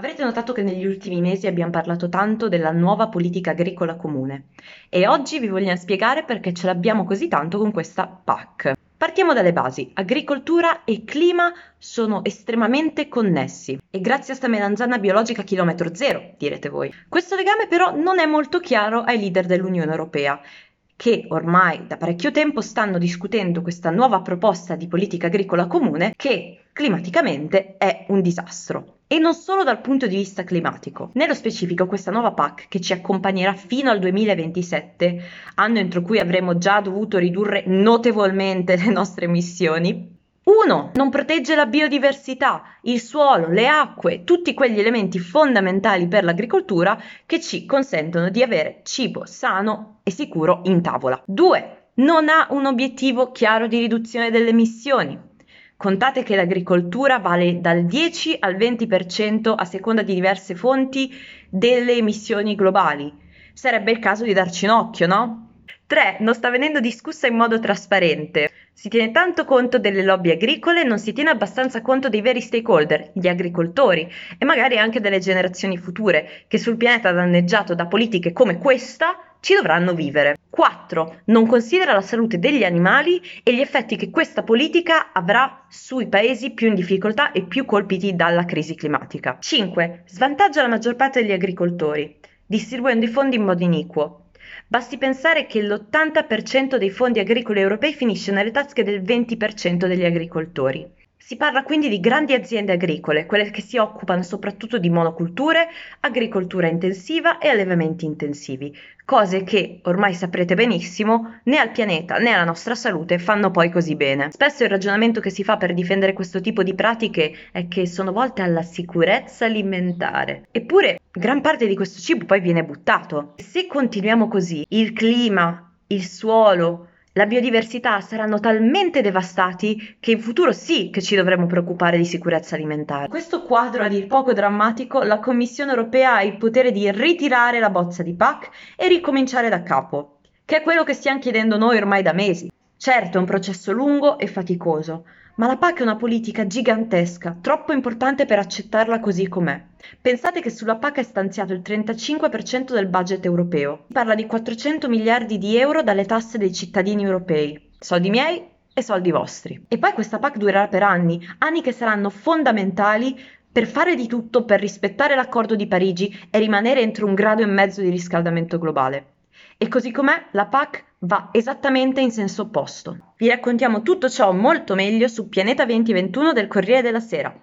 Avrete notato che negli ultimi mesi abbiamo parlato tanto della nuova politica agricola comune e oggi vi vogliamo spiegare perché ce l'abbiamo così tanto con questa PAC. Partiamo dalle basi. Agricoltura e clima sono estremamente connessi e grazie a sta melanzana biologica chilometro zero, direte voi. Questo legame però non è molto chiaro ai leader dell'Unione Europea che ormai da parecchio tempo stanno discutendo questa nuova proposta di politica agricola comune che climaticamente è un disastro. E non solo dal punto di vista climatico. Nello specifico questa nuova PAC che ci accompagnerà fino al 2027, anno entro cui avremo già dovuto ridurre notevolmente le nostre emissioni, 1. Non protegge la biodiversità, il suolo, le acque, tutti quegli elementi fondamentali per l'agricoltura che ci consentono di avere cibo sano e sicuro in tavola. 2. Non ha un obiettivo chiaro di riduzione delle emissioni. Contate che l'agricoltura vale dal 10 al 20% a seconda di diverse fonti delle emissioni globali. Sarebbe il caso di darci un occhio, no? 3. Non sta venendo discussa in modo trasparente. Si tiene tanto conto delle lobby agricole, non si tiene abbastanza conto dei veri stakeholder, gli agricoltori e magari anche delle generazioni future che sul pianeta danneggiato da politiche come questa ci dovranno vivere. 4. Non considera la salute degli animali e gli effetti che questa politica avrà sui paesi più in difficoltà e più colpiti dalla crisi climatica. 5. Svantaggia la maggior parte degli agricoltori, distribuendo i fondi in modo iniquo. Basti pensare che l'80% dei fondi agricoli europei finisce nelle tasche del 20% degli agricoltori. Si parla quindi di grandi aziende agricole, quelle che si occupano soprattutto di monoculture, agricoltura intensiva e allevamenti intensivi, cose che, ormai saprete benissimo, né al pianeta né alla nostra salute fanno poi così bene. Spesso il ragionamento che si fa per difendere questo tipo di pratiche è che sono volte alla sicurezza alimentare. Eppure, gran parte di questo cibo poi viene buttato. Se continuiamo così, il clima, il suolo, la biodiversità saranno talmente devastati che in futuro sì che ci dovremo preoccupare di sicurezza alimentare. In questo quadro a dir poco drammatico, la Commissione europea ha il potere di ritirare la bozza di PAC e ricominciare da capo, che è quello che stiamo chiedendo noi ormai da mesi. Certo, è un processo lungo e faticoso, ma la PAC è una politica gigantesca, troppo importante per accettarla così com'è. Pensate che sulla PAC è stanziato il 35% del budget europeo. Si parla di 400 miliardi di euro dalle tasse dei cittadini europei. Soldi miei e soldi vostri. E poi questa PAC durerà per anni, anni che saranno fondamentali per fare di tutto per rispettare l'accordo di Parigi e rimanere entro un grado e mezzo di riscaldamento globale. E così com'è, la PAC va esattamente in senso opposto. Vi raccontiamo tutto ciò molto meglio su Pianeta 2021 del Corriere della Sera.